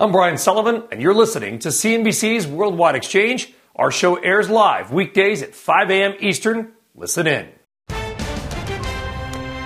I'm Brian Sullivan, and you're listening to CNBC's Worldwide Exchange. Our show airs live weekdays at 5 a.m. Eastern. Listen in.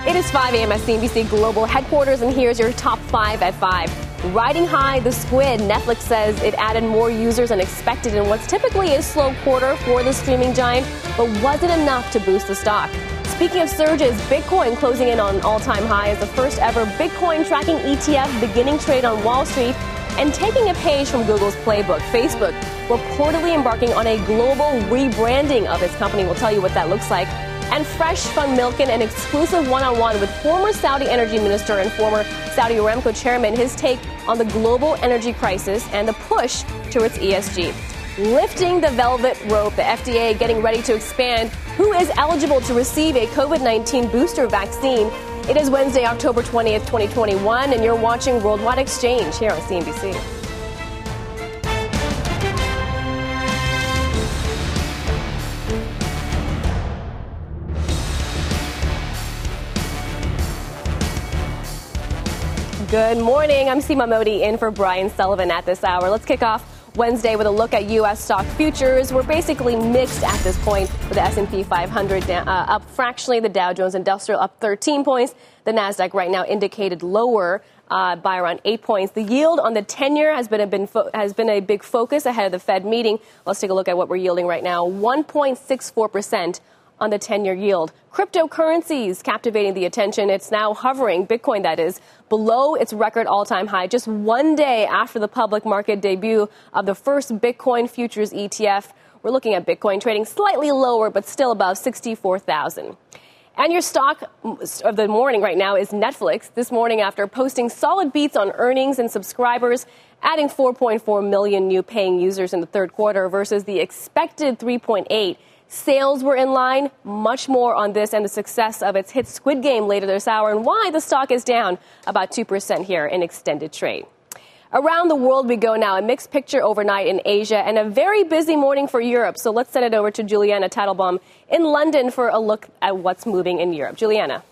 It is 5 a.m. at CNBC Global Headquarters, and here's your top five at 5. Riding high, the squid. Netflix says it added more users than expected in what's typically a slow quarter for the streaming giant, but wasn't enough to boost the stock. Speaking of surges, Bitcoin closing in on an all time high as the first ever Bitcoin tracking ETF beginning trade on Wall Street and taking a page from Google's playbook, Facebook reportedly embarking on a global rebranding of its company. We'll tell you what that looks like. And Fresh from Milken, an exclusive one on one with former Saudi energy minister and former Saudi Aramco chairman, his take on the global energy crisis and the push towards ESG. Lifting the velvet rope, the FDA getting ready to expand who is eligible to receive a COVID 19 booster vaccine it is Wednesday, October 20th, 2021, and you're watching Worldwide Exchange here on CNBC. Good morning. I'm Seema Modi in for Brian Sullivan at this hour. Let's kick off Wednesday with a look at U.S. stock futures. We're basically mixed at this point with the S&P 500 uh, up fractionally, the Dow Jones Industrial up 13 points, the Nasdaq right now indicated lower uh, by around eight points. The yield on the 10-year has been a been fo- has been a big focus ahead of the Fed meeting. Let's take a look at what we're yielding right now: 1.64 percent on the 10 year yield. Cryptocurrencies captivating the attention. It's now hovering, Bitcoin that is, below its record all time high just one day after the public market debut of the first Bitcoin futures ETF. We're looking at Bitcoin trading slightly lower, but still above 64,000. And your stock of the morning right now is Netflix. This morning, after posting solid beats on earnings and subscribers, adding 4.4 million new paying users in the third quarter versus the expected 3.8 Sales were in line. Much more on this and the success of its hit Squid Game later this hour and why the stock is down about 2% here in extended trade. Around the world we go now, a mixed picture overnight in Asia and a very busy morning for Europe. So let's send it over to Julianna Tatelbaum in London for a look at what's moving in Europe. Julianna.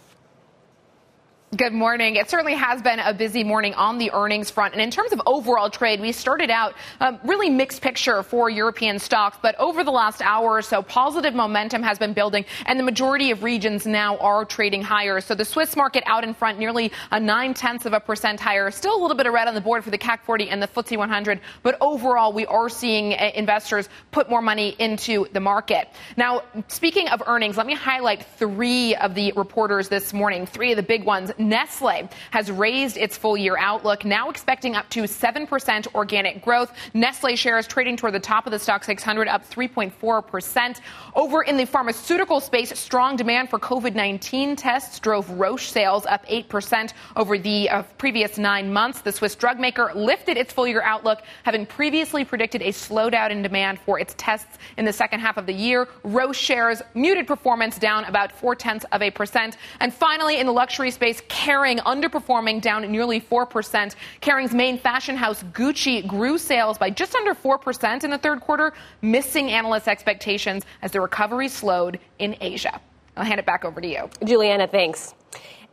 Good morning. It certainly has been a busy morning on the earnings front. And in terms of overall trade, we started out um, really mixed picture for European stocks. But over the last hour or so, positive momentum has been building, and the majority of regions now are trading higher. So the Swiss market out in front, nearly a nine tenths of a percent higher. Still a little bit of red on the board for the CAC 40 and the FTSE 100. But overall, we are seeing uh, investors put more money into the market. Now, speaking of earnings, let me highlight three of the reporters this morning, three of the big ones. Nestle has raised its full year outlook, now expecting up to 7% organic growth. Nestle shares trading toward the top of the Stoxx 600, up 3.4%. Over in the pharmaceutical space, strong demand for COVID 19 tests drove Roche sales up 8% over the uh, previous nine months. The Swiss drug maker lifted its full year outlook, having previously predicted a slowdown in demand for its tests in the second half of the year. Roche shares muted performance down about four tenths of a percent. And finally, in the luxury space, Kering underperforming down nearly 4%. Kering's main fashion house Gucci grew sales by just under 4% in the third quarter, missing analysts' expectations as the recovery slowed in Asia. I'll hand it back over to you. Julianna, thanks.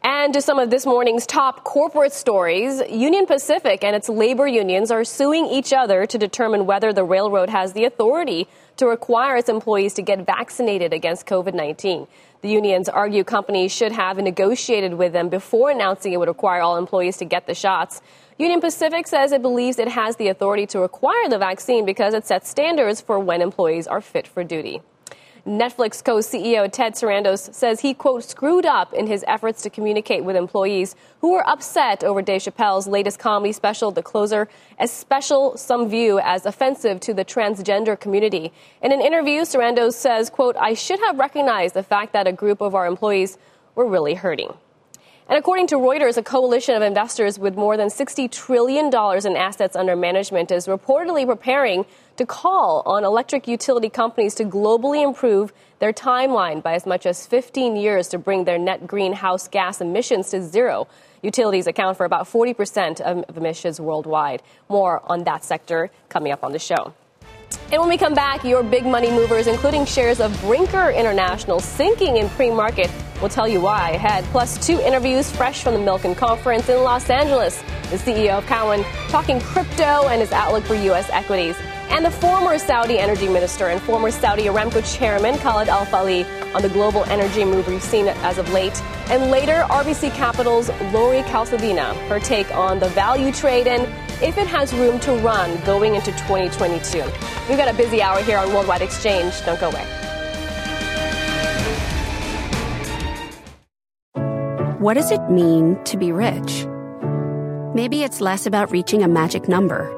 And to some of this morning's top corporate stories, Union Pacific and its labor unions are suing each other to determine whether the railroad has the authority to require its employees to get vaccinated against COVID 19. The unions argue companies should have negotiated with them before announcing it would require all employees to get the shots. Union Pacific says it believes it has the authority to require the vaccine because it sets standards for when employees are fit for duty. Netflix co-CEO Ted Sarandos says he, quote, screwed up in his efforts to communicate with employees who were upset over Dave Chappelle's latest comedy special, The Closer, as special some view as offensive to the transgender community. In an interview, Sarandos says, quote, I should have recognized the fact that a group of our employees were really hurting. And according to Reuters, a coalition of investors with more than $60 trillion in assets under management is reportedly preparing to call on electric utility companies to globally improve their timeline by as much as 15 years to bring their net greenhouse gas emissions to zero. Utilities account for about 40% of emissions worldwide. More on that sector coming up on the show. And when we come back, your big money movers, including shares of Brinker International, sinking in pre market. We'll tell you why ahead. Plus, two interviews fresh from the Milken Conference in Los Angeles. The CEO of Cowen talking crypto and his outlook for U.S. equities. And the former Saudi energy minister and former Saudi Aramco chairman, Khalid Al Falih, on the global energy move we've seen as of late. And later, RBC Capital's Lori Calvasina, her take on the value trade and if it has room to run going into 2022. We've got a busy hour here on Worldwide Exchange. Don't go away. What does it mean to be rich? Maybe it's less about reaching a magic number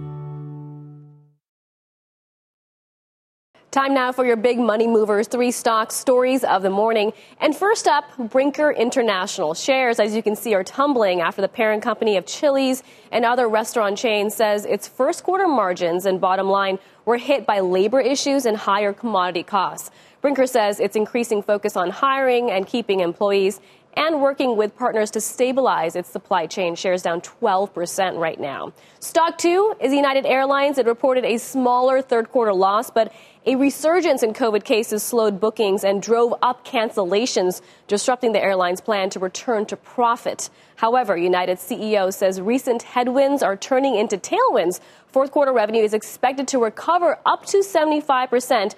Time now for your big money movers, three stock stories of the morning. And first up, Brinker International. Shares, as you can see, are tumbling after the parent company of Chili's and other restaurant chains says its first quarter margins and bottom line were hit by labor issues and higher commodity costs. Brinker says it's increasing focus on hiring and keeping employees and working with partners to stabilize its supply chain. Shares down 12% right now. Stock two is United Airlines. It reported a smaller third quarter loss, but a resurgence in COVID cases slowed bookings and drove up cancellations, disrupting the airline's plan to return to profit. However, United CEO says recent headwinds are turning into tailwinds. Fourth quarter revenue is expected to recover up to 75%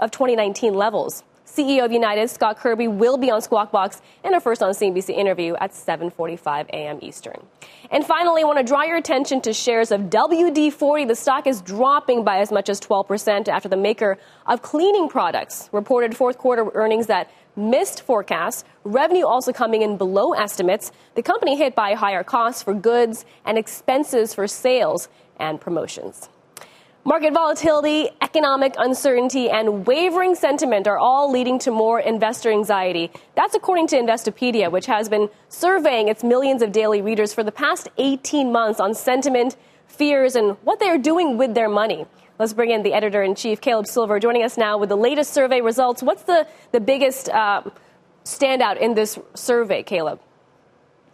of 2019 levels. CEO of United, Scott Kirby, will be on Squawk Box in a first on CNBC interview at 7:45 a.m. Eastern. And finally, I want to draw your attention to shares of WD-40. The stock is dropping by as much as 12% after the maker of cleaning products reported fourth quarter earnings that missed forecasts, revenue also coming in below estimates. The company hit by higher costs for goods and expenses for sales and promotions. Market volatility, economic uncertainty, and wavering sentiment are all leading to more investor anxiety. That's according to Investopedia, which has been surveying its millions of daily readers for the past 18 months on sentiment, fears, and what they are doing with their money. Let's bring in the editor in chief, Caleb Silver, joining us now with the latest survey results. What's the, the biggest uh, standout in this survey, Caleb?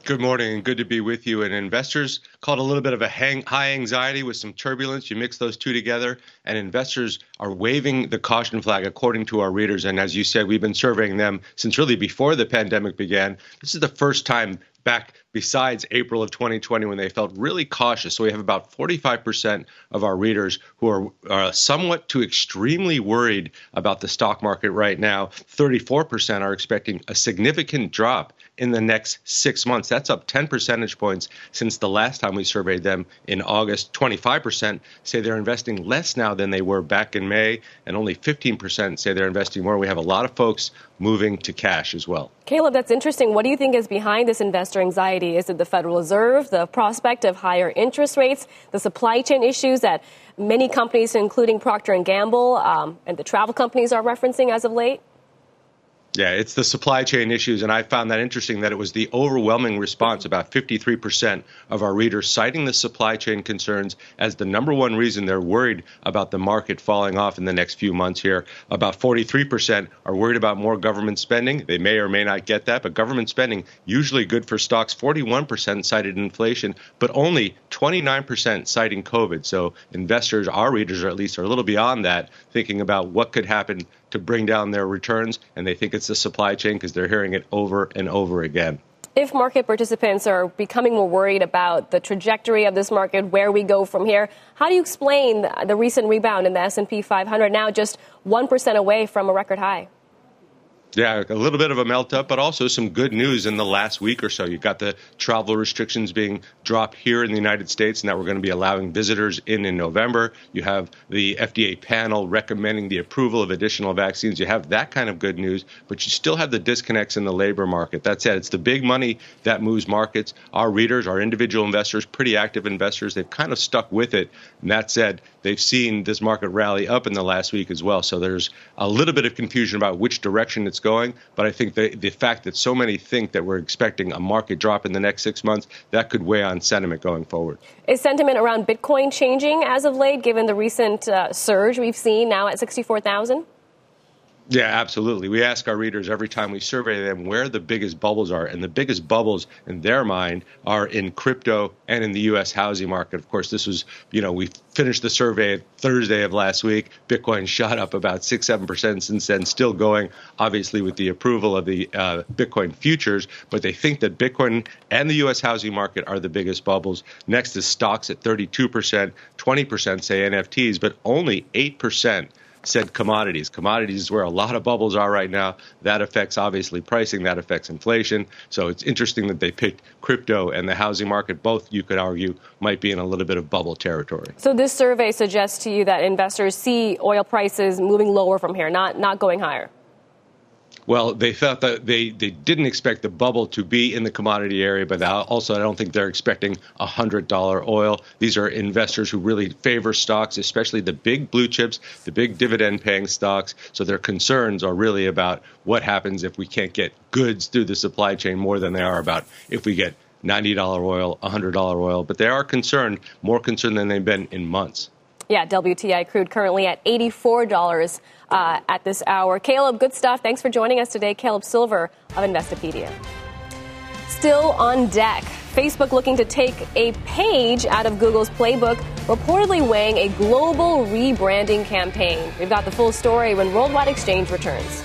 Good morning and good to be with you. And investors called a little bit of a hang, high anxiety with some turbulence. You mix those two together, and investors are waving the caution flag according to our readers. And as you said, we've been surveying them since really before the pandemic began. This is the first time back besides April of 2020 when they felt really cautious. So we have about 45% of our readers who are uh, somewhat to extremely worried about the stock market right now. 34% are expecting a significant drop in the next six months. That's up 10 percentage points since the last time we surveyed them in August. 25% say they're investing less now than they were back in May, and only 15% say they're investing more. We have a lot of folks moving to cash as well. Caleb, that's interesting. What do you think is behind this investor anxiety? Is it the Federal Reserve, the prospect of higher interest rates, the supply chain issues that many companies, including Procter and Gamble um, and the travel companies, are referencing as of late? Yeah, it's the supply chain issues, and I found that interesting that it was the overwhelming response, about 53% of our readers citing the supply chain concerns as the number one reason they're worried about the market falling off in the next few months here. About 43% are worried about more government spending. They may or may not get that, but government spending usually good for stocks. 41% cited inflation, but only 29% citing COVID. So investors, our readers, are at least are a little beyond that, thinking about what could happen to bring down their returns, and they think it's the supply chain because they're hearing it over and over again. If market participants are becoming more worried about the trajectory of this market, where we go from here, how do you explain the recent rebound in the S&P 500 now just 1% away from a record high? Yeah, a little bit of a melt up, but also some good news in the last week or so. You've got the travel restrictions being dropped here in the United States, and that we're going to be allowing visitors in in November. You have the FDA panel recommending the approval of additional vaccines. You have that kind of good news, but you still have the disconnects in the labor market. That said, it's the big money that moves markets. Our readers, our individual investors, pretty active investors, they've kind of stuck with it. And that said, they've seen this market rally up in the last week as well. So there's a little bit of confusion about which direction it's going. But I think the, the fact that so many think that we're expecting a market drop in the next six months, that could weigh on sentiment going forward. Is sentiment around Bitcoin changing as of late, given the recent uh, surge we've seen now at 64,000? Yeah, absolutely. We ask our readers every time we survey them where the biggest bubbles are, and the biggest bubbles in their mind are in crypto and in the U.S. housing market. Of course, this was, you know, we finished the survey Thursday of last week. Bitcoin shot up about six, seven percent since then, still going, obviously, with the approval of the uh, Bitcoin futures. But they think that Bitcoin and the U.S. housing market are the biggest bubbles. Next is stocks at 32 percent, 20 percent say NFTs, but only eight percent said commodities. Commodities is where a lot of bubbles are right now. That affects obviously pricing, that affects inflation. So it's interesting that they picked crypto and the housing market. Both, you could argue, might be in a little bit of bubble territory. So this survey suggests to you that investors see oil prices moving lower from here, not, not going higher. Well, they thought that they, they didn't expect the bubble to be in the commodity area, but also I don't think they're expecting $100 oil. These are investors who really favor stocks, especially the big blue chips, the big dividend paying stocks. So their concerns are really about what happens if we can't get goods through the supply chain more than they are about if we get $90 oil, $100 oil. But they are concerned, more concerned than they've been in months. Yeah, WTI crude currently at $84 uh, at this hour. Caleb, good stuff. Thanks for joining us today. Caleb Silver of Investopedia. Still on deck. Facebook looking to take a page out of Google's playbook, reportedly weighing a global rebranding campaign. We've got the full story when Worldwide Exchange returns.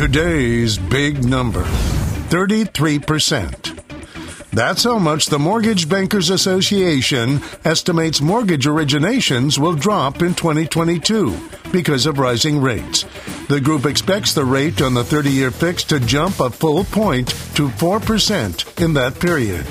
Today's big number 33%. That's how much the Mortgage Bankers Association estimates mortgage originations will drop in 2022 because of rising rates. The group expects the rate on the 30 year fix to jump a full point to 4% in that period.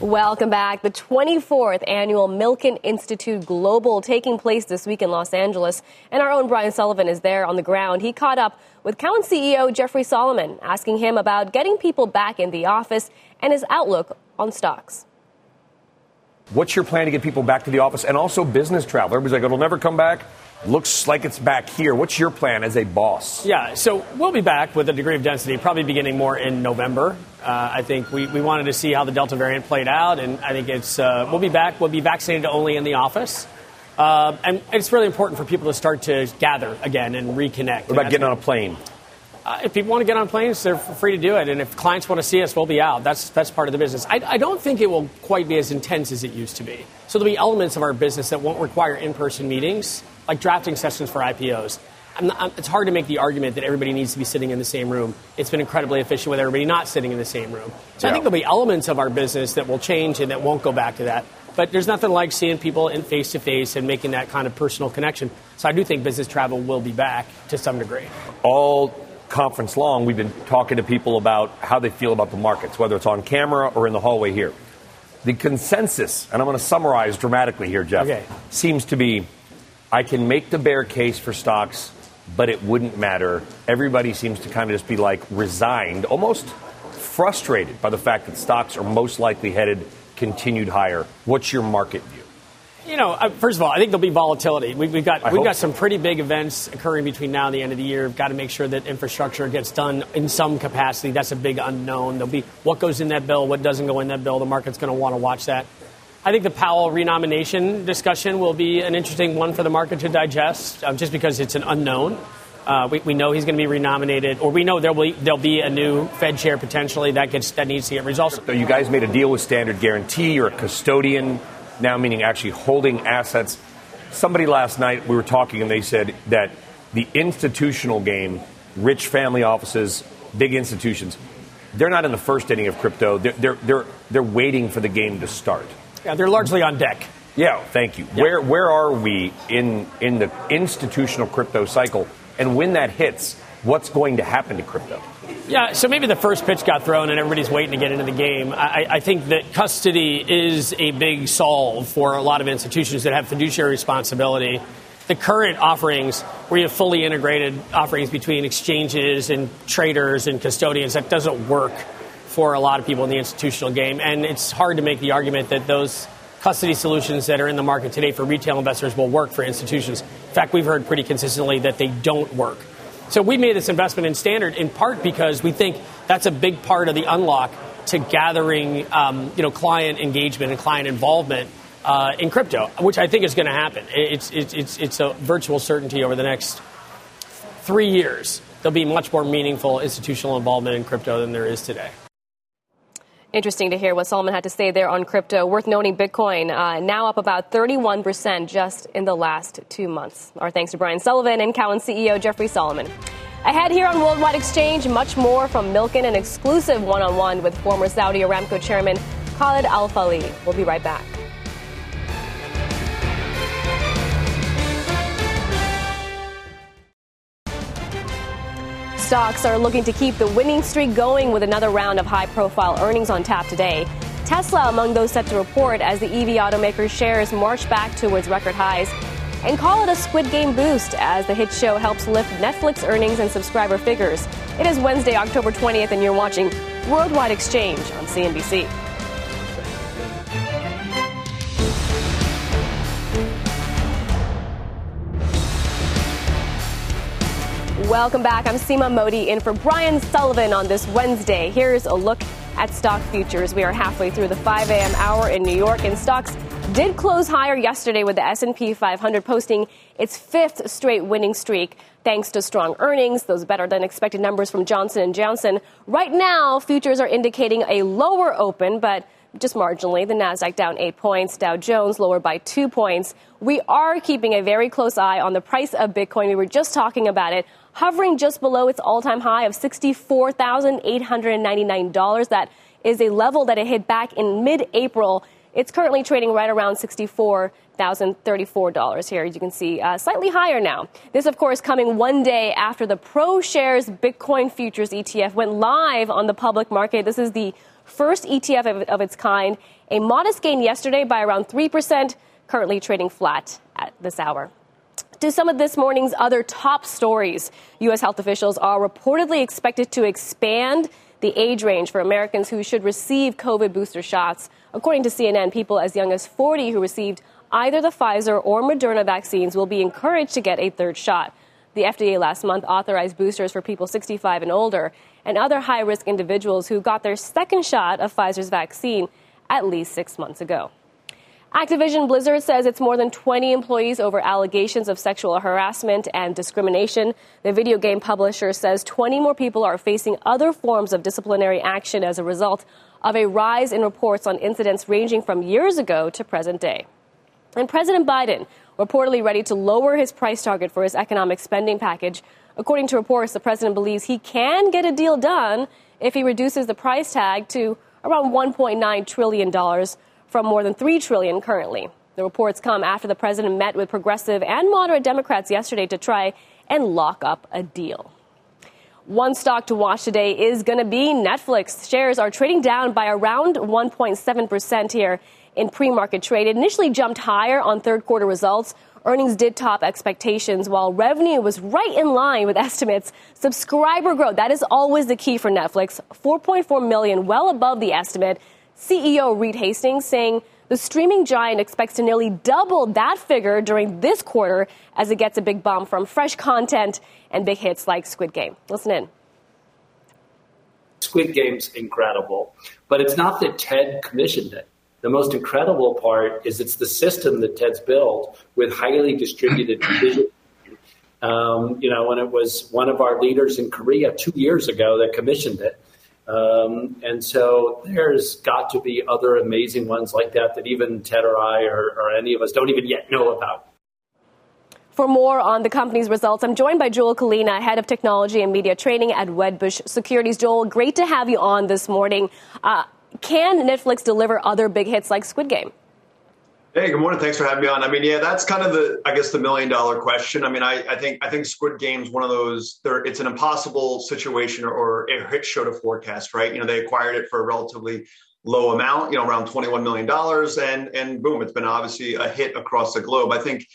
Welcome back. The 24th annual Milken Institute Global taking place this week in Los Angeles. And our own Brian Sullivan is there on the ground. He caught up with Cowen CEO Jeffrey Solomon, asking him about getting people back in the office and his outlook on stocks. What's your plan to get people back to the office and also business travel? Everybody's like, it'll never come back. Looks like it's back here. What's your plan as a boss? Yeah, so we'll be back with a degree of density, probably beginning more in November. Uh, I think we, we wanted to see how the Delta variant played out, and I think it's uh, we'll be back. We'll be vaccinated only in the office. Uh, and it's really important for people to start to gather again and reconnect. What about getting on a plane? Uh, if people want to get on planes, they're free to do it. And if clients want to see us, we'll be out. That's, that's part of the business. I, I don't think it will quite be as intense as it used to be. So So there'll be elements of our business that won't require in person meetings, like drafting sessions for IPOs. Not, it's hard to make the argument that everybody needs to be sitting in the same room. It's been incredibly efficient with everybody not sitting in the same room. So yeah. I think there'll be elements of our business that will change and that won't go back to that. But there's nothing like seeing people in face to face and making that kind of personal connection. So I do think business travel will be back to some degree. All conference long, we've been talking to people about how they feel about the markets, whether it's on camera or in the hallway here. The consensus, and I'm going to summarize dramatically here, Jeff, okay. seems to be I can make the bear case for stocks, but it wouldn't matter. Everybody seems to kind of just be like resigned, almost frustrated by the fact that stocks are most likely headed continued higher. What's your market view? You know, first of all, I think there'll be volatility. We, have got we've got some pretty big events occurring between now and the end of the year. We've got to make sure that infrastructure gets done in some capacity. That's a big unknown. There'll be what goes in that bill, what doesn't go in that bill. The market's going to want to watch that. I think the Powell renomination discussion will be an interesting one for the market to digest, um, just because it's an unknown. Uh, we, we, know he's going to be renominated, or we know there'll be there'll be a new Fed chair potentially that gets that needs to get resolved. So you guys made a deal with Standard Guarantee. You're a custodian now, meaning actually holding assets. Somebody last night we were talking, and they said that the institutional game, rich family offices, big institutions, they're not in the first inning of crypto. They're they're they're, they're waiting for the game to start. Yeah, they're largely on deck. Yeah, thank you. Yeah. Where where are we in in the institutional crypto cycle? And when that hits, what's going to happen to crypto? Yeah, so maybe the first pitch got thrown and everybody's waiting to get into the game. I, I, think that custody is a big solve for a lot of institutions that have fiduciary responsibility. The current offerings, where you have fully integrated offerings between exchanges and traders and custodians, that doesn't work for a lot of people in the institutional game. And it's hard to make the argument that those custody solutions that are in the market today for retail investors will work for institutions. In fact, we've heard pretty consistently that they don't work. So we made this investment in Standard in part because we think that's a big part of the unlock to gathering, um, you know, client engagement and client involvement uh, in crypto, which I think is going to happen. It's, it's, it's, it's a virtual certainty over the next three years. There'll be much more meaningful institutional involvement in crypto than there is today. Interesting to hear what Solomon had to say there on crypto. Worth noting, Bitcoin uh, now up about 31% just in the last two months. Our thanks to Brian Sullivan and Cowen CEO Jeffrey Solomon. Ahead here on Worldwide Exchange, much more from Milken, an exclusive one on one with former Saudi Aramco chairman Khalid Al Falih. We'll be right back. Stocks are looking to keep the winning streak going with another round of high profile earnings on tap today. Tesla among those set to report as the EV automaker's shares march back towards record highs. And call it a Squid Game boost as the hit show helps lift Netflix earnings and subscriber figures. It is Wednesday, October 20th, and you're watching Worldwide Exchange on CNBC. Welcome back. I'm Seema Modi in for Brian Sullivan on this Wednesday. Here's a look at stock futures. We are halfway through the 5 a.m. hour in New York, and stocks did close higher yesterday with the S&P 500 posting its fifth straight winning streak thanks to strong earnings, those better than expected numbers from Johnson & Johnson. Right now, futures are indicating a lower open, but just marginally. The Nasdaq down 8 points, Dow Jones lower by 2 points. We are keeping a very close eye on the price of Bitcoin. We were just talking about it hovering just below its all time high of $64,899. That is a level that it hit back in mid April. It's currently trading right around $64,034 here, as you can see, uh, slightly higher now. This, of course, coming one day after the ProShares Bitcoin Futures ETF went live on the public market. This is the first ETF of, of its kind. A modest gain yesterday by around 3%, currently trading flat at this hour. To some of this morning's other top stories, U.S. health officials are reportedly expected to expand the age range for Americans who should receive COVID booster shots. According to CNN, people as young as 40 who received either the Pfizer or Moderna vaccines will be encouraged to get a third shot. The FDA last month authorized boosters for people 65 and older and other high risk individuals who got their second shot of Pfizer's vaccine at least six months ago. Activision Blizzard says it's more than 20 employees over allegations of sexual harassment and discrimination. The video game publisher says 20 more people are facing other forms of disciplinary action as a result of a rise in reports on incidents ranging from years ago to present day. And President Biden reportedly ready to lower his price target for his economic spending package. According to reports, the president believes he can get a deal done if he reduces the price tag to around $1.9 trillion from more than 3 trillion currently. The reports come after the president met with progressive and moderate Democrats yesterday to try and lock up a deal. One stock to watch today is going to be Netflix. Shares are trading down by around 1.7% here in pre market trade. It initially jumped higher on third quarter results. Earnings did top expectations while revenue was right in line with estimates. Subscriber growth, that is always the key for Netflix. 4.4 million, well above the estimate. CEO Reed Hastings saying the streaming giant expects to nearly double that figure during this quarter as it gets a big bump from fresh content and big hits like Squid Game. Listen in. Squid Game's incredible, but it's not that Ted commissioned it. The most incredible part is it's the system that Ted's built with highly distributed vision. Um, you know, when it was one of our leaders in Korea two years ago that commissioned it. Um, and so there's got to be other amazing ones like that that even Ted or I or, or any of us don't even yet know about. For more on the company's results, I'm joined by Joel Kulina, Head of Technology and Media Training at Wedbush Securities. Joel, great to have you on this morning. Uh, can Netflix deliver other big hits like Squid Game? Hey, good morning. Thanks for having me on. I mean, yeah, that's kind of the, I guess, the million dollar question. I mean, I, I think, I think Squid Game's one of those. It's an impossible situation or, or a hit show to forecast, right? You know, they acquired it for a relatively low amount, you know, around twenty-one million dollars, and and boom, it's been obviously a hit across the globe. I think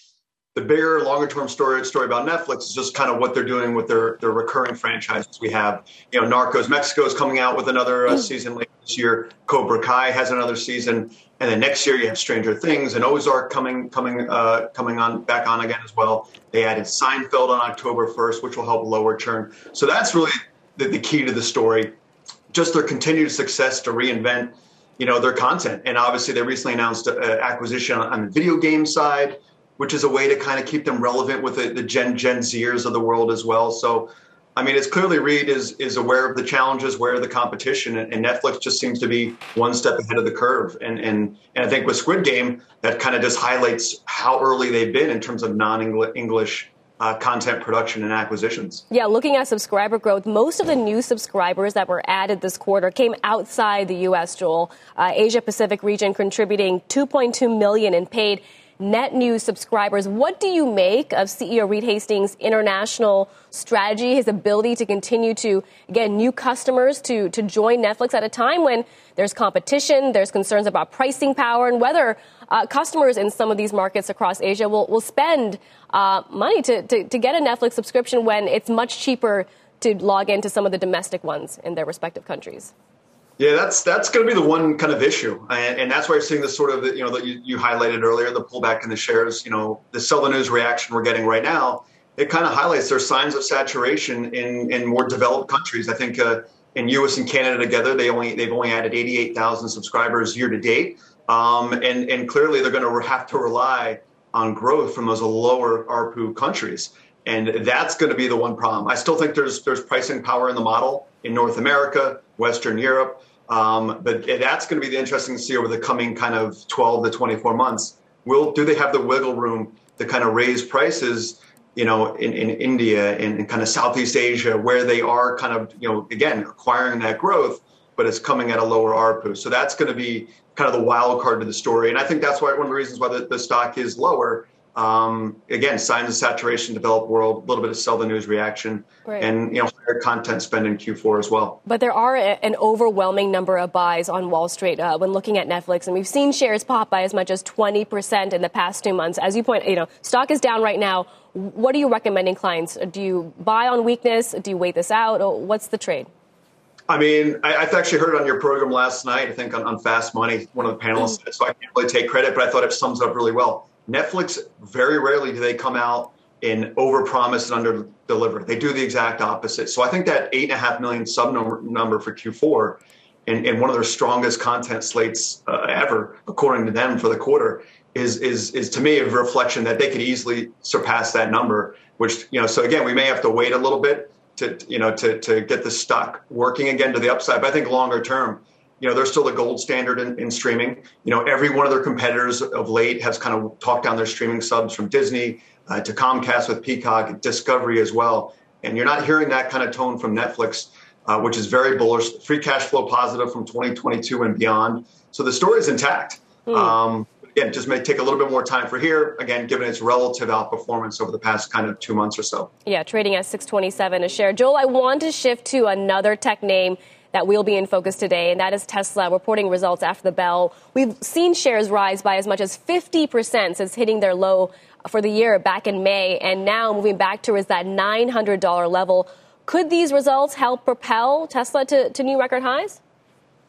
the bigger, longer term story story about Netflix is just kind of what they're doing with their their recurring franchises. We have, you know, Narcos Mexico is coming out with another uh, season later this year. Cobra Kai has another season, and then next year you have Stranger Things and Ozark coming coming uh, coming on back on again as well. They added Seinfeld on October first, which will help lower churn. So that's really the, the key to the story. Just their continued success to reinvent, you know, their content. And obviously, they recently announced an acquisition on the video game side which is a way to kind of keep them relevant with the, the Gen Gen Zers of the world as well. So, I mean, it's clearly Reed is is aware of the challenges, aware of the competition, and, and Netflix just seems to be one step ahead of the curve. And and and I think with Squid Game, that kind of just highlights how early they've been in terms of non-English. Uh, content production and acquisitions. Yeah, looking at subscriber growth, most of the new subscribers that were added this quarter came outside the U.S. Joel, uh, Asia Pacific region contributing 2.2 million in paid net new subscribers. What do you make of CEO Reed Hastings' international strategy, his ability to continue to get new customers to, to join Netflix at a time when there's competition, there's concerns about pricing power, and whether uh, customers in some of these markets across Asia will, will spend uh, money to, to, to get a Netflix subscription when it's much cheaper to log into some of the domestic ones in their respective countries? Yeah, that's that's going to be the one kind of issue, and, and that's why you're seeing this sort of you know that you, you, highlighted earlier, the pullback in the shares. You know, the sell the news reaction we're getting right now. It kind of highlights there's signs of saturation in in more developed countries. I think uh, in U.S. and Canada together, they only they've only added 88,000 subscribers year to date, um, and and clearly they're going to have to rely on growth from those lower ARPU countries. And that's going to be the one problem. I still think there's there's pricing power in the model in North America, Western Europe. Um, but that's going to be the interesting to see over the coming kind of 12 to 24 months. Will do they have the wiggle room to kind of raise prices? You know, in, in India and in kind of Southeast Asia, where they are kind of you know again acquiring that growth, but it's coming at a lower ARPU. So that's going to be kind of the wild card to the story. And I think that's why one of the reasons why the, the stock is lower um, again, signs of saturation, developed world, a little bit of sell the news reaction, right. and you know higher content spend in Q4 as well. But there are a, an overwhelming number of buys on Wall Street uh, when looking at Netflix, and we've seen shares pop by as much as 20 percent in the past two months. As you point, you know, stock is down right now. What are you recommending clients? Do you buy on weakness? Do you wait this out? Or what's the trade? I mean, I, I, actually heard it on your program last night. I think on, on Fast Money, one of the panelists. Mm. So I can't really take credit, but I thought it sums up really well Netflix very rarely do they come out and overpromise and under deliver. They do the exact opposite. So I think that eight and a half million sub number, for Q4 and, and, one of their strongest content slates uh, ever, according to them, for the quarter, is is is to me a reflection that they could easily surpass that number. Which you know, so again, we may have to wait a little bit to you know to to get the stock working again to the upside. But I think longer term, you know, they're still the gold standard in, in, streaming. You know, every one of their competitors of late has kind of talked down their streaming subs from Disney uh, to Comcast with Peacock, Discovery as well. And you're not hearing that kind of tone from Netflix, uh, which is very bullish, free cash flow positive from 2022 and beyond. So the story is intact. Mm. Um, again, just may take a little bit more time for here. Again, given its relative outperformance over the past kind of two months or so. Yeah, trading at 627 a share. Joel, I want to shift to another tech name that will be in focus today, and that is Tesla reporting results after the bell. We've seen shares rise by as much as 50% since hitting their low for the year back in May, and now moving back towards that $900 level. Could these results help propel Tesla to, to new record highs?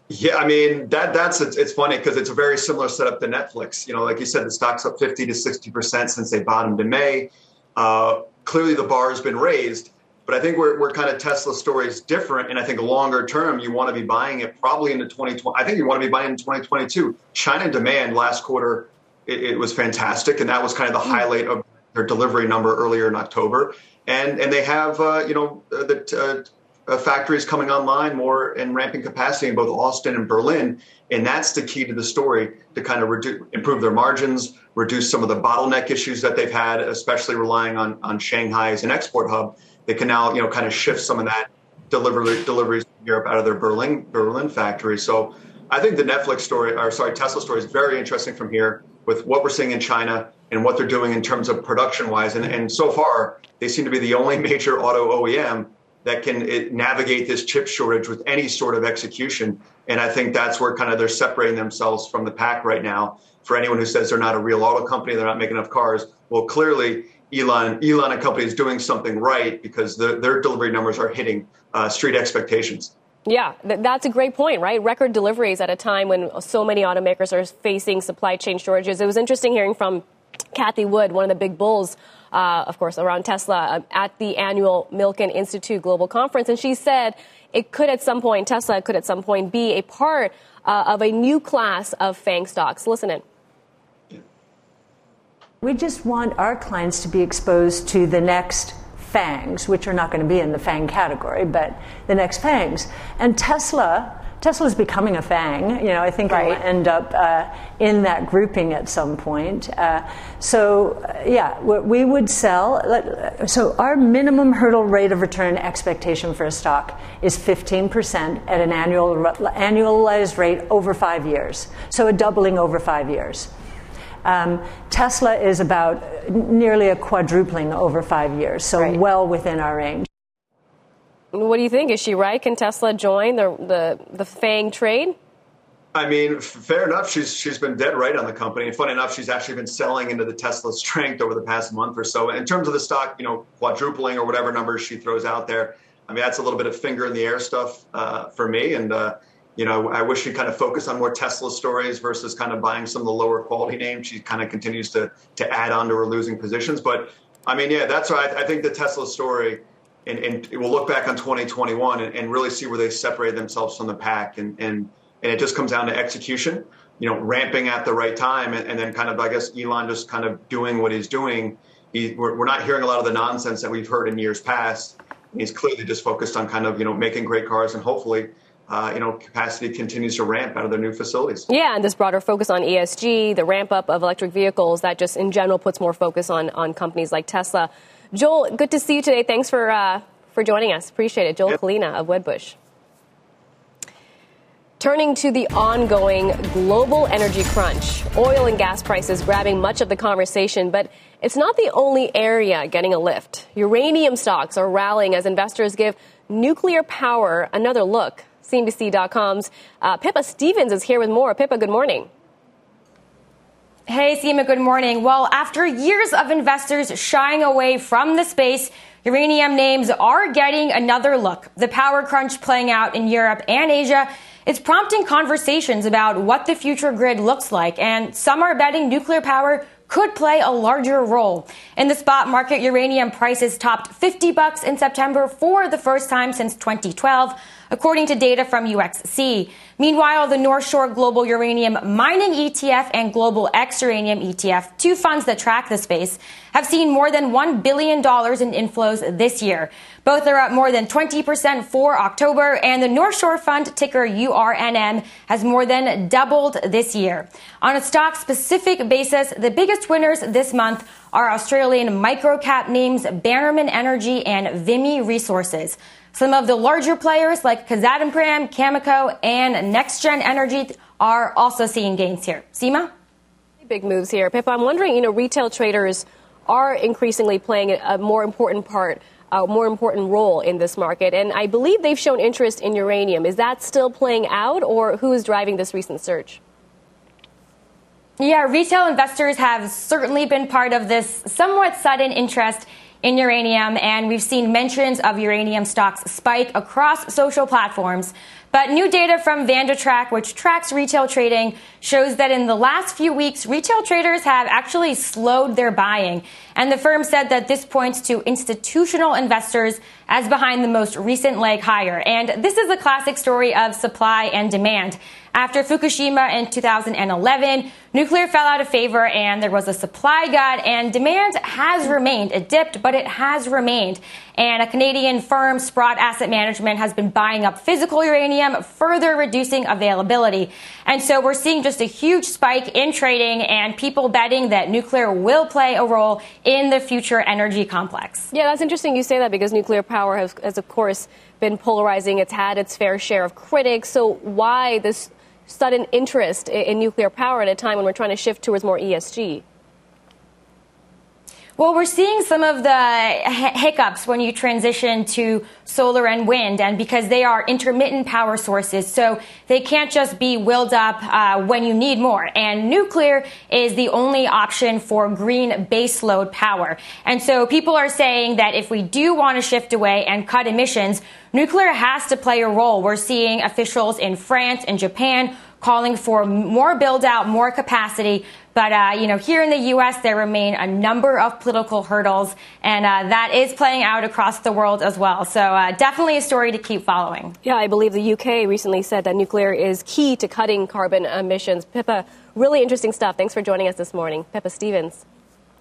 Yeah, I mean that that's it's, funny because it's a very similar setup to Netflix. You know, like you said, the stock's up 50 to 60 percent since they bottomed in May. Uh, clearly, the bar has been raised, but I think we're, we're kind of Tesla story is different. And I think longer term, you want to be buying it probably into 2020. I think you want to be buying in 2022. China demand last quarter, it, it was fantastic. And that was kind of the mm. highlight of their delivery number earlier in October. And, and they have, uh, you know, uh, the uh, factories coming online more and ramping capacity in both Austin and Berlin. And that's the key to the story to kind of reduce, improve their margins, reduce some of the bottleneck issues that they've had, especially relying on, on Shanghai as an export hub they can now, you know, kind of shift some of that delivery deliveries to Europe out of their Berlin Berlin factory. So I think the Netflix story, or sorry, Tesla story is very interesting from here with what we're seeing in China and what they're doing in terms of production wise. And, and so far, they seem to be the only major auto OEM that can it, navigate this chip shortage with any sort of execution. And I think that's where kind of they're separating themselves from the pack right now. For anyone who says they're not a real auto company, they're not making enough cars. Well, clearly Elon, Elon and company is doing something right because the, their delivery numbers are hitting uh, street expectations. Yeah, th- that's a great point, right? Record deliveries at a time when so many automakers are facing supply chain shortages. It was interesting hearing from Cathie Wood, one of the big bulls, uh, of course, around Tesla uh, at the annual Milken Institute Global Conference, and she said it could at some point, Tesla could at some point be a part uh, of a new class of FANG stocks. Listen in. We just want our clients to be exposed to the next fangs, which are not going to be in the fang category, but the next fangs. And Tesla, Tesla is becoming a fang. You know, I think right. it'll end up uh, in that grouping at some point. Uh, so, uh, yeah, we would sell. So, our minimum hurdle rate of return expectation for a stock is 15% at an annual annualized rate over five years. So, a doubling over five years. Um, Tesla is about nearly a quadrupling over five years, so right. well within our range. What do you think? Is she right? Can Tesla join the the, the FANG trade? I mean, fair enough. She's she's been dead right on the company. And funny enough, she's actually been selling into the Tesla strength over the past month or so. In terms of the stock, you know, quadrupling or whatever numbers she throws out there, I mean, that's a little bit of finger in the air stuff uh, for me. And uh, you know, I wish she kind of focused on more Tesla stories versus kind of buying some of the lower quality names. She kind of continues to to add on to her losing positions. But I mean, yeah, that's I, I think the Tesla story, and, and we'll look back on 2021 and, and, really see where they separated themselves from the pack, and and and it just comes down to execution. You know, ramping at the right time, and, and then kind of I guess Elon just kind of doing what he's doing. He, we're, we're not hearing a lot of the nonsense that we've heard in years past. He's clearly just focused on kind of you know making great cars and hopefully uh, you know, capacity continues to ramp out of their new facilities. Yeah, and this broader focus on ESG, the ramp up of electric vehicles, that just in general puts more focus on, on companies like Tesla. Joel, good to see you today. Thanks for, uh, for joining us. Appreciate it. Joel yep. Kulina of Wedbush. Turning to the ongoing global energy crunch, oil and gas prices grabbing much of the conversation, but it's not the only area getting a lift. Uranium stocks are rallying as investors give nuclear power another look. CNBC.com's uh, Pippa Stevens is here with more. Pippa, good morning. Hey, Seema, good morning. Well, after years of investors shying away from the space, uranium names are getting another look. The power crunch playing out in Europe and Asia is prompting conversations about what the future grid looks like, and some are betting nuclear power could play a larger role. In the spot market, uranium prices topped 50 bucks in September for the first time since 2012 according to data from UxC. Meanwhile, the North Shore Global Uranium Mining ETF and Global X Uranium ETF, two funds that track the space, have seen more than $1 billion in inflows this year. Both are up more than 20% for October, and the North Shore Fund, ticker URNM, has more than doubled this year. On a stock specific basis, the biggest winners this month are Australian microcap names Bannerman Energy and Vimy Resources. Some of the larger players like Kazatomprom, Cameco, and NextGen Energy are also seeing gains here. Seema? Big moves here. Pippa, I'm wondering, you know, retail traders are increasingly playing a more important part, a more important role in this market. And I believe they've shown interest in uranium. Is that still playing out, or who is driving this recent surge? Yeah, retail investors have certainly been part of this somewhat sudden interest in uranium, and we've seen mentions of uranium stocks spike across social platforms. But new data from VandaTrack, which tracks retail trading, shows that in the last few weeks, retail traders have actually slowed their buying. And the firm said that this points to institutional investors as behind the most recent leg higher. And this is a classic story of supply and demand. After Fukushima in 2011, nuclear fell out of favor and there was a supply glut and demand has remained. It dipped, but it has remained. And a Canadian firm, Sprott Asset Management, has been buying up physical uranium, further reducing availability. And so we're seeing just a huge spike in trading and people betting that nuclear will play a role in the future energy complex. Yeah, that's interesting you say that because nuclear power has, has of course, been polarizing. It's had its fair share of critics. So why this sudden interest in nuclear power at a time when we're trying to shift towards more ESG? Well, we're seeing some of the hiccups when you transition to solar and wind, and because they are intermittent power sources, so they can't just be willed up uh, when you need more. And nuclear is the only option for green baseload power. And so people are saying that if we do want to shift away and cut emissions, nuclear has to play a role. We're seeing officials in France and Japan calling for more build out, more capacity. But, uh, you know, here in the U.S., there remain a number of political hurdles, and uh, that is playing out across the world as well. So, uh, definitely a story to keep following. Yeah, I believe the UK recently said that nuclear is key to cutting carbon emissions. Pippa, really interesting stuff. Thanks for joining us this morning. Pippa Stevens.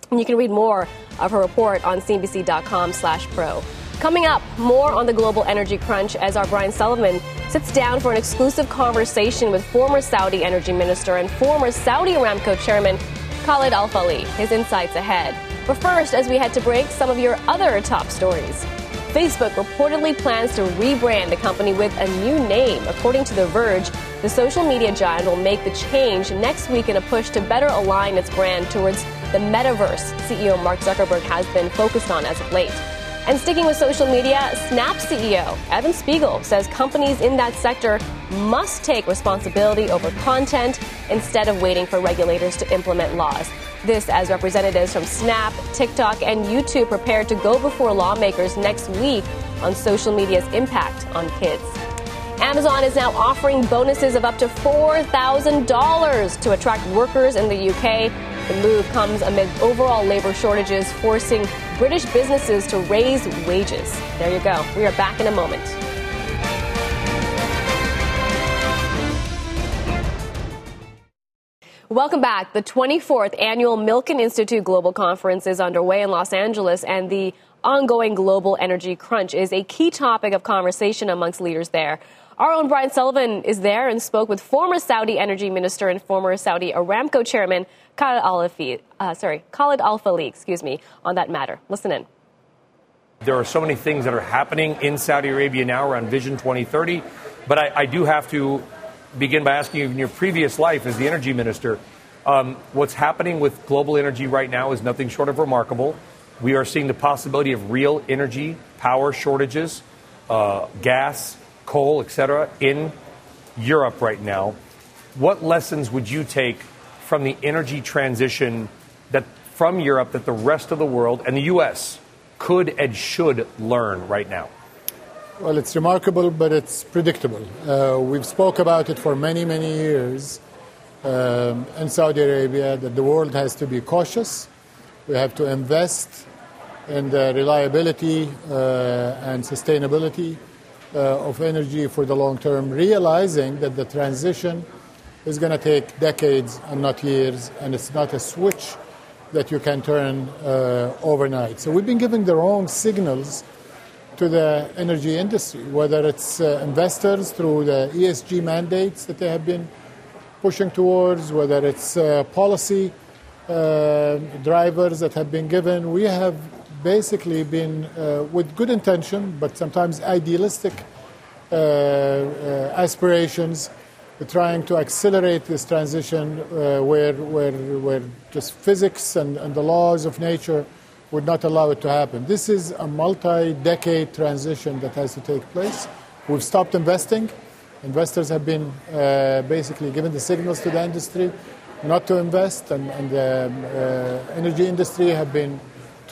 And you can read more of her report on CNBC.com slash pro. Coming up, more on the global energy crunch as our Brian Sullivan sits down for an exclusive conversation with former Saudi energy minister and former Saudi Aramco chairman Khalid Al Falih. His insights ahead. But first, as we head to break, some of your other top stories. Facebook reportedly plans to rebrand the company with a new name. According to The Verge, the social media giant will make the change next week in a push to better align its brand towards the metaverse CEO Mark Zuckerberg has been focused on as of late. And sticking with social media, Snap CEO Evan Spiegel says companies in that sector must take responsibility over content instead of waiting for regulators to implement laws. This as representatives from Snap, TikTok, and YouTube prepare to go before lawmakers next week on social media's impact on kids. Amazon is now offering bonuses of up to $4,000 to attract workers in the UK. The move comes amid overall labor shortages, forcing British businesses to raise wages. There you go. We are back in a moment. Welcome back. The 24th annual Milken Institute Global Conference is underway in Los Angeles, and the ongoing global energy crunch is a key topic of conversation amongst leaders there. Our own Brian Sullivan is there and spoke with former Saudi energy minister and former Saudi Aramco chairman Khalid Al uh, sorry, Khalid Al Falih, excuse me, on that matter. Listen in. There are so many things that are happening in Saudi Arabia now around Vision 2030, but I, I do have to begin by asking you in your previous life as the energy minister, um, what's happening with global energy right now is nothing short of remarkable. We are seeing the possibility of real energy power shortages, uh, gas, coal, etc., in Europe right now. What lessons would you take from the energy transition that from Europe that the rest of the world and the U.S. could and should learn right now? Well, it's remarkable, but it's predictable. Uh, we've spoke about it for many, many years um, in Saudi Arabia that the world has to be cautious We have to invest in the reliability uh, and sustainability of energy for the long term, realizing that the transition is going to take decades and not years, and it's not a switch that you can turn uh, overnight. So we've been giving the wrong signals to the energy industry, whether it's uh, investors through the ESG mandates that they have been pushing towards, whether it's uh, policy uh, drivers that have been given. We have basically been, uh, with good intention, but sometimes idealistic uh, aspirations, trying to accelerate this transition uh, where, where, where just physics and, and the laws of nature would not allow it to happen. This is a multi decade transition that has to take place. We've stopped investing. Investors have been uh, basically given the signals to the industry not to invest, and, and the uh, energy industry have been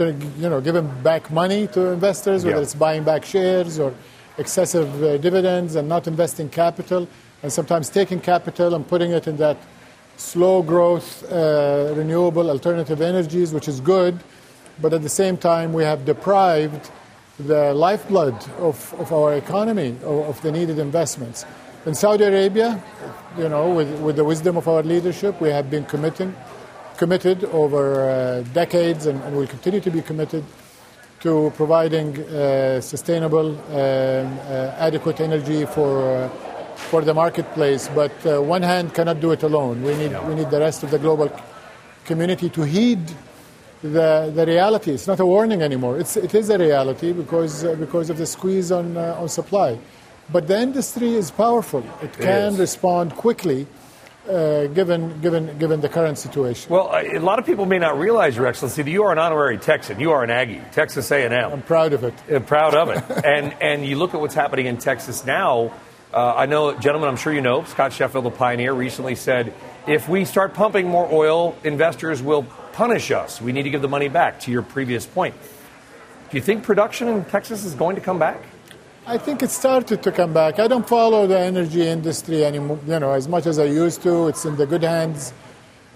you know, given back money to investors, whether yeah. it's buying back shares or excessive uh, dividends and not investing capital and sometimes taking capital and putting it in that slow growth uh, renewable alternative energies, which is good, but at the same time we have deprived the lifeblood of, of our economy of, of the needed investments. In Saudi Arabia, you know, with, with the wisdom of our leadership, we have been committing, committed over uh, decades and, and will continue to be committed to providing uh, sustainable, um, uh, adequate energy for uh, for the marketplace, but uh, one hand cannot do it alone. We need, we need the rest of the global community to heed the, the reality. It's not a warning anymore. It's, it is a reality because, uh, because of the squeeze on, uh, on supply. But the industry is powerful. It can it respond quickly. Uh, given, given, given the current situation. Well, a lot of people may not realize, Your Excellency, that you are an honorary Texan. You are an Aggie, Texas A&M. I'm proud of it. Uh, proud of it. and, and you look at what's happening in Texas now, uh, I know, gentlemen, I'm sure you know, Scott Sheffield, the pioneer, recently said if we start pumping more oil, investors will punish us. We need to give the money back, to your previous point. Do you think production in Texas is going to come back? I think it started to come back. I don't follow the energy industry anymore, you know, as much as I used to. It's in the good hands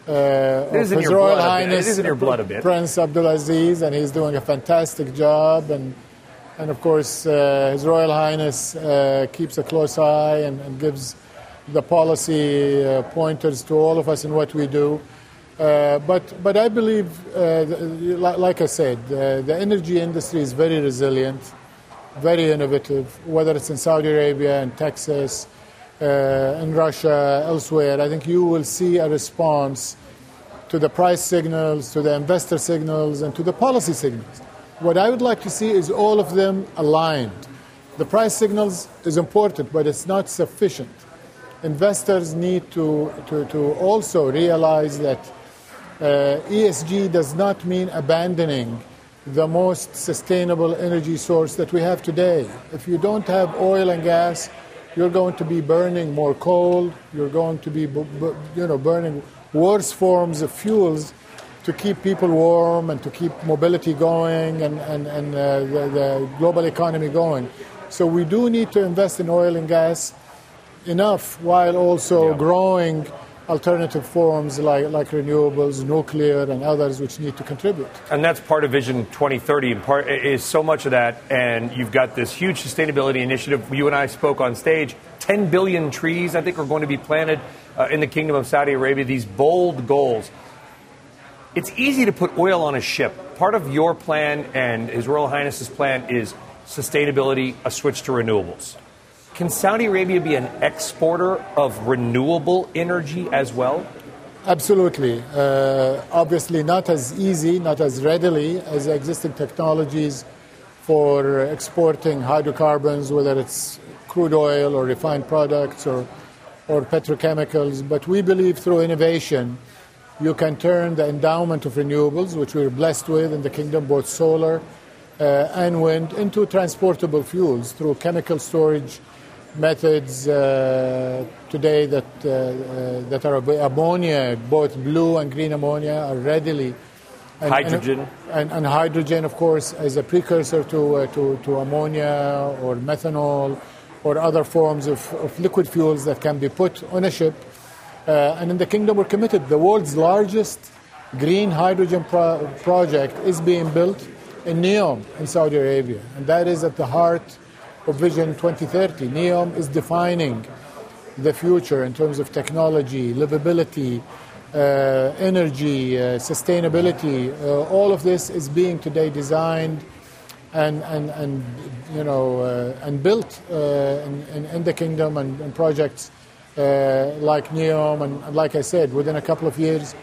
uh, of His Royal Highness Prince Abdulaziz, and he's doing a fantastic job. And and of course, uh, His Royal Highness uh, keeps a close eye and, and gives the policy uh, pointers to all of us in what we do. Uh, but, but I believe, uh, like I said, uh, the energy industry is very resilient, very innovative, whether it's in Saudi Arabia, in Texas, in Russia, elsewhere. I think you will see a response to the price signals, to the investor signals, and to the policy signals. What I would like to see is all of them aligned. The price signals is important, but it's not sufficient. Investors need to, to, to also realize that uh, ESG does not mean abandoning the most sustainable energy source that we have today. If you don't have oil and gas, you're going to be burning more coal, you're going to be you know, burning worse forms of fuels to keep people warm and to keep mobility going and, and, and uh, the, the, global economy going. So we do need to invest in oil and gas enough while also yeah. growing alternative forms like, like renewables, nuclear, and others which need to contribute. And that's part of Vision 2030, and part is so much of that. And you've got this huge sustainability initiative. You and I spoke on stage. 10 billion trees, I think, are going to be planted uh, in the Kingdom of Saudi Arabia. These bold goals. It's easy to put oil on a ship. Part of your plan and His Royal Highness's plan is sustainability, a switch to renewables. Can Saudi Arabia be an exporter of renewable energy as well? Absolutely. Uh, obviously, not as easy, not as readily as existing technologies for exporting hydrocarbons, whether it's crude oil or refined products or, or petrochemicals. But we believe through innovation, you can turn the endowment of renewables, which we're blessed with in the kingdom, both solar uh, and wind, into transportable fuels through chemical storage methods uh, today that, uh, uh that are ammonia, both blue and green ammonia, are readily. And, hydrogen. And, and, and, hydrogen, of course, as a precursor to, uh, to, to ammonia or methanol or other forms of, of liquid fuels that can be put on a ship uh, and in the kingdom, we're committed. The world's largest green hydrogen pro- project is being built in NEOM in Saudi Arabia, and that is at the heart of Vision 2030. NEOM is defining the future in terms of technology, livability, uh, energy, uh, sustainability. Uh, all of this is being today designed and, and, and you know, uh, and built uh, in, in, the kingdom and, and projects uh, like NEOM. And, and, like I said, within a couple of years,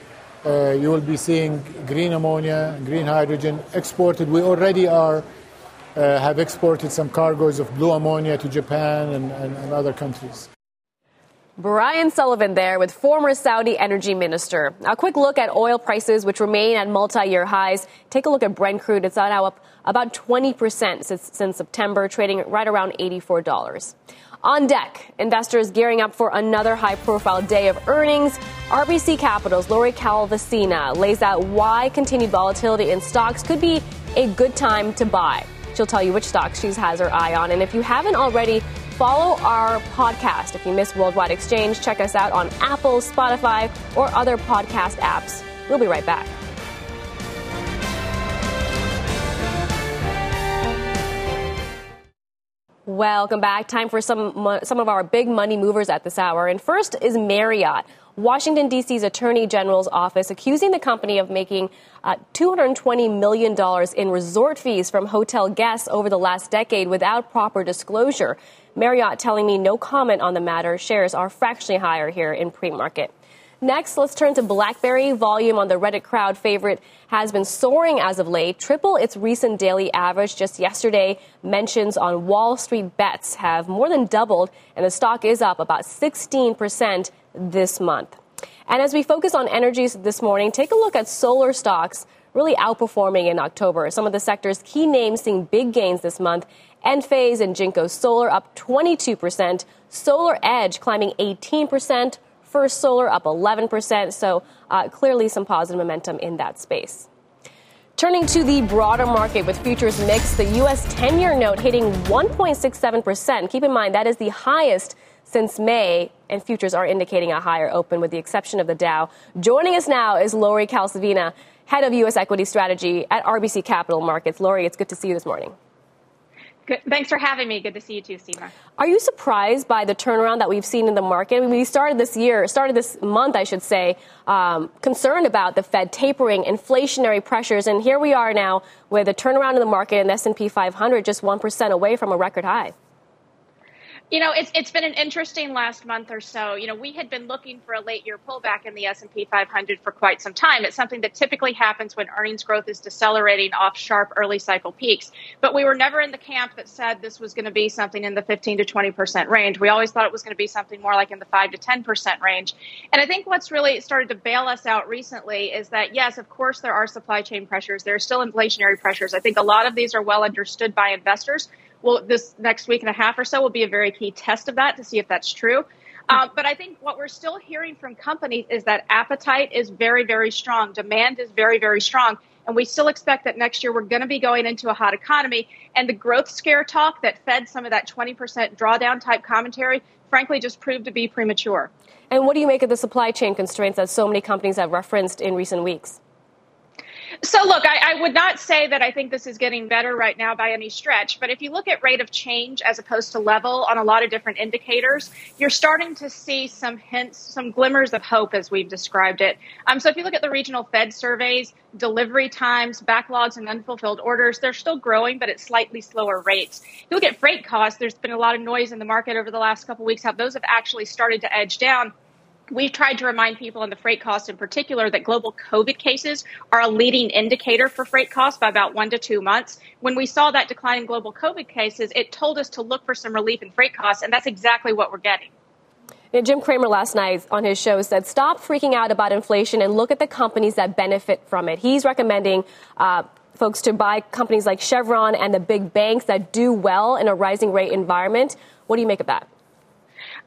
you will be seeing green ammonia, green hydrogen exported. We already are. Uh, have exported some cargoes of blue ammonia to Japan and, and other countries. Brian Sullivan there with former Saudi energy minister. A quick look at oil prices, which remain at multi year highs. Take a look at Brent crude. It's now up about 20% since, since September, trading right around $84. On deck, investors gearing up for another high profile day of earnings. RBC Capital's Lori Calvasina lays out why continued volatility in stocks could be a good time to buy. She'll tell you which stocks she has her eye on. And if you haven't already, follow our podcast. If you miss Worldwide Exchange, check us out on Apple, Spotify, or other podcast apps. We'll be right back. Welcome back. Time for some some of our big money movers at this hour. And first is Marriott. Washington, D.C.'s Attorney General's office accusing the company of making uh, $220 million in resort fees from hotel guests over the last decade without proper disclosure. Marriott telling me no comment on the matter. Shares are fractionally higher here in pre market. Next, let's turn to BlackBerry. Volume on the Reddit crowd favorite has been soaring as of late, triple its recent daily average. Just yesterday, mentions on Wall Street bets have more than doubled, and the stock is up about 16% this month. And as we focus on energies this morning, take a look at solar stocks really outperforming in October. Some of the sector's key names seeing big gains this month. Enphase and Jinko Solar up 22%, Solar Edge climbing 18%, First Solar up 11%. So uh, clearly some positive momentum in that space. Turning to the broader market with futures mixed, the U.S. 10 year note hitting 1.67%. Keep in mind that is the highest since May, and futures are indicating a higher open with the exception of the Dow. Joining us now is Lori Calvasina, head of U.S. equity strategy at RBC Capital Markets. Lori, it's good to see you this morning. Good. Thanks for having me. Good to see you too, Seema. Are you surprised by the turnaround that we've seen in the market? I mean, we started this year, started this month, I should say, um, concerned about the Fed tapering, inflationary pressures, and here we are now with a turnaround in the market and S&P 500 just one percent away from a record high. You know, it's it's been an interesting last month or so. You know, we had been looking for a late year pullback in the S&P 500 for quite some time. It's something that typically happens when earnings growth is decelerating off sharp early cycle peaks. But we were never in the camp that said this was going to be something in the 15 to 20% range. We always thought it was going to be something more like in the 5 to 10% range. And I think what's really started to bail us out recently is that yes, of course there are supply chain pressures. There are still inflationary pressures. I think a lot of these are well understood by investors well, this next week and a half or so will be a very key test of that to see if that's true. Uh, but I think what we're still hearing from companies is that appetite is very, very strong. Demand is very, very strong. And we still expect that next year we're going to be going into a hot economy. And the growth scare talk that fed some of that 20% drawdown type commentary, frankly, just proved to be premature. And what do you make of the supply chain constraints that so many companies have referenced in recent weeks? So, look, I, I, would not say that I think this is getting better right now by any stretch, but if you look at rate of change as opposed to level on a lot of different indicators, you're starting to see some hints, some glimmers of hope as we've described it. Um, so, if you look at the regional Fed surveys, delivery times, backlogs, and unfulfilled orders, they're still growing, but at slightly slower rates. If you look at freight costs, there's been a lot of noise in the market over the last couple weeks, how those have actually started to edge down We've tried to remind people in the freight costs in particular that global COVID cases are a leading indicator for freight costs by about one to two months. When we saw that decline in global COVID cases, it told us to look for some relief in freight costs, and that's exactly what we're getting. Jim Cramer last night on his show said, stop freaking out about inflation and look at the companies that benefit from it. He's recommending uh, folks to buy companies like Chevron and the big banks that do well in a rising rate environment. What do you make of that?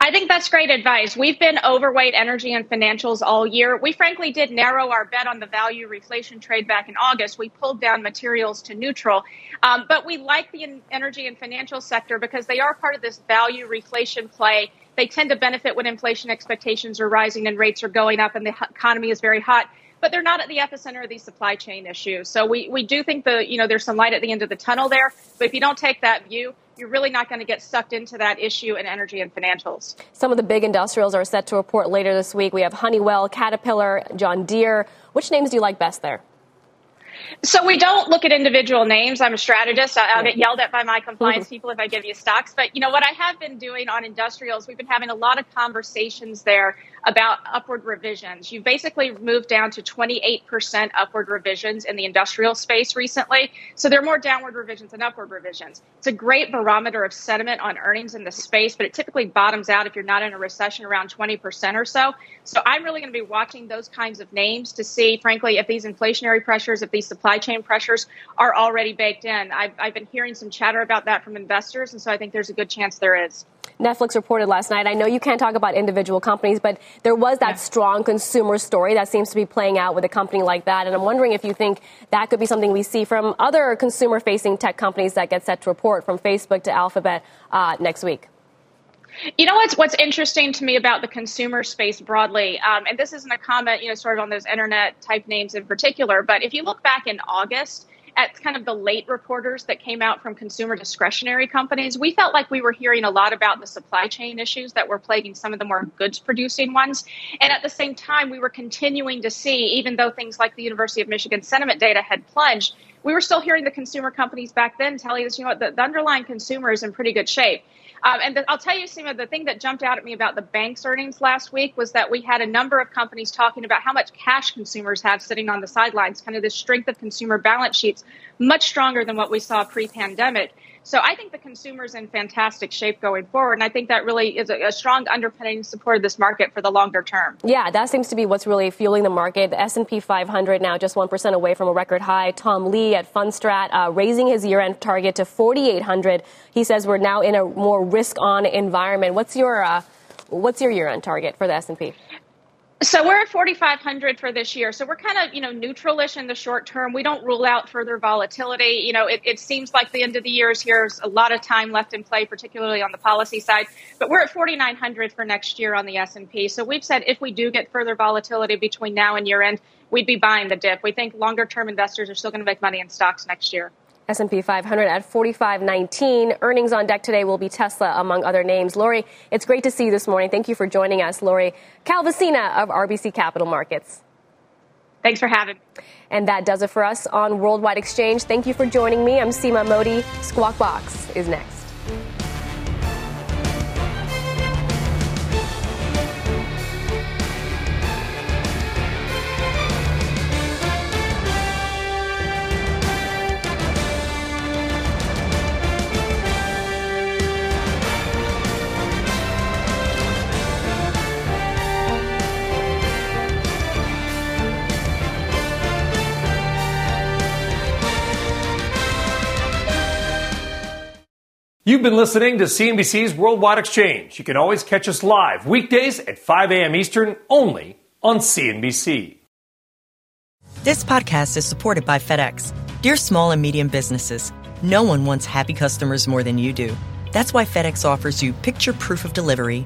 I think that's great advice. We've been overweight energy and financials all year. We frankly did narrow our bet on the value reflation trade back in August. We pulled down materials to neutral. Um, but we like the energy and financial sector because they are part of this value reflation play. They tend to benefit when inflation expectations are rising and rates are going up and the economy is very hot. but they're not at the epicenter of these supply chain issues. So we, we do think the you know there's some light at the end of the tunnel there. But if you don't take that view, you're really not going to get sucked into that issue in energy and financials. Some of the big industrials are set to report later this week. We have Honeywell, Caterpillar, John Deere. Which names do you like best there? So we don't look at individual names. I'm a strategist. I'll get yelled at by my compliance mm-hmm. people if I give you stocks. But you know what I have been doing on industrials, we've been having a lot of conversations there about upward revisions. You've basically moved down to 28% upward revisions in the industrial space recently. So there are more downward revisions than upward revisions. It's a great barometer of sentiment on earnings in the space, but it typically bottoms out if you're not in a recession around 20% or so. So I'm really going to be watching those kinds of names to see, frankly, if these inflationary pressures, if these supply chain pressures are already baked in. I've, I've been hearing some chatter about that from investors, and so I think there's a good chance there is. Netflix reported last night. I know you can't talk about individual companies, but there was that yeah. strong consumer story that seems to be playing out with a company like that. And I'm wondering if you think that could be something we see from other consumer facing tech companies that get set to report from Facebook to Alphabet uh, next week. You know what's what's interesting to me about the consumer space broadly, um, and this isn't a comment, you know, sort of on those internet type names in particular, but if you look back in August, at kind of the late reporters that came out from consumer discretionary companies, we felt like we were hearing a lot about the supply chain issues that were plaguing some of the more goods producing ones. And at the same time, we were continuing to see, even though things like the University of Michigan sentiment data had plunged, we were still hearing the consumer companies back then telling us, you know what, the, the underlying consumer is in pretty good shape. Um, and the, I'll tell you, Seema, the thing that jumped out at me about the bank's earnings last week was that we had a number of companies talking about how much cash consumers have sitting on the sidelines, kind of the strength of consumer balance sheets, much stronger than what we saw pre pandemic. So I think the consumer's in fantastic shape going forward, and I think that really is a, a, strong underpinning support of this market for the longer term. Yeah, that seems to be what's really fueling the market. The S&P 500 now just 1% away from a record high. Tom Lee at Fundstrat uh, raising his year-end target to 4,800. He says we're now in a more risk-on environment. What's your uh, what's your year-end target for the S&P? So we're at 4,500 for this year. So we're kind of, you know, neutralish in the short term. We don't rule out further volatility. You know, it, it seems like the end of the year is here. There's a lot of time left in play, particularly on the policy side. But we're at 4,900 for next year on the S&P. So we've said if we do get further volatility between now and year end, we'd be buying the dip. We think longer term investors are still going to make money in stocks next year. S&P 500 at 45.19. Earnings on deck today will be Tesla, among other names. Lori, it's great to see you this morning. Thank you for joining us. Lori Calvasina of RBC Capital Markets. Thanks for having. me. And that does it for us on Worldwide Exchange. Thank you for joining me. I'm Seema Modi. Squawk Box is next. You've been listening to CNBC's Worldwide Exchange. You can always catch us live weekdays at 5 a.m. Eastern only on CNBC. This podcast is supported by FedEx. Dear small and medium businesses, no one wants happy customers more than you do. That's why FedEx offers you picture proof of delivery,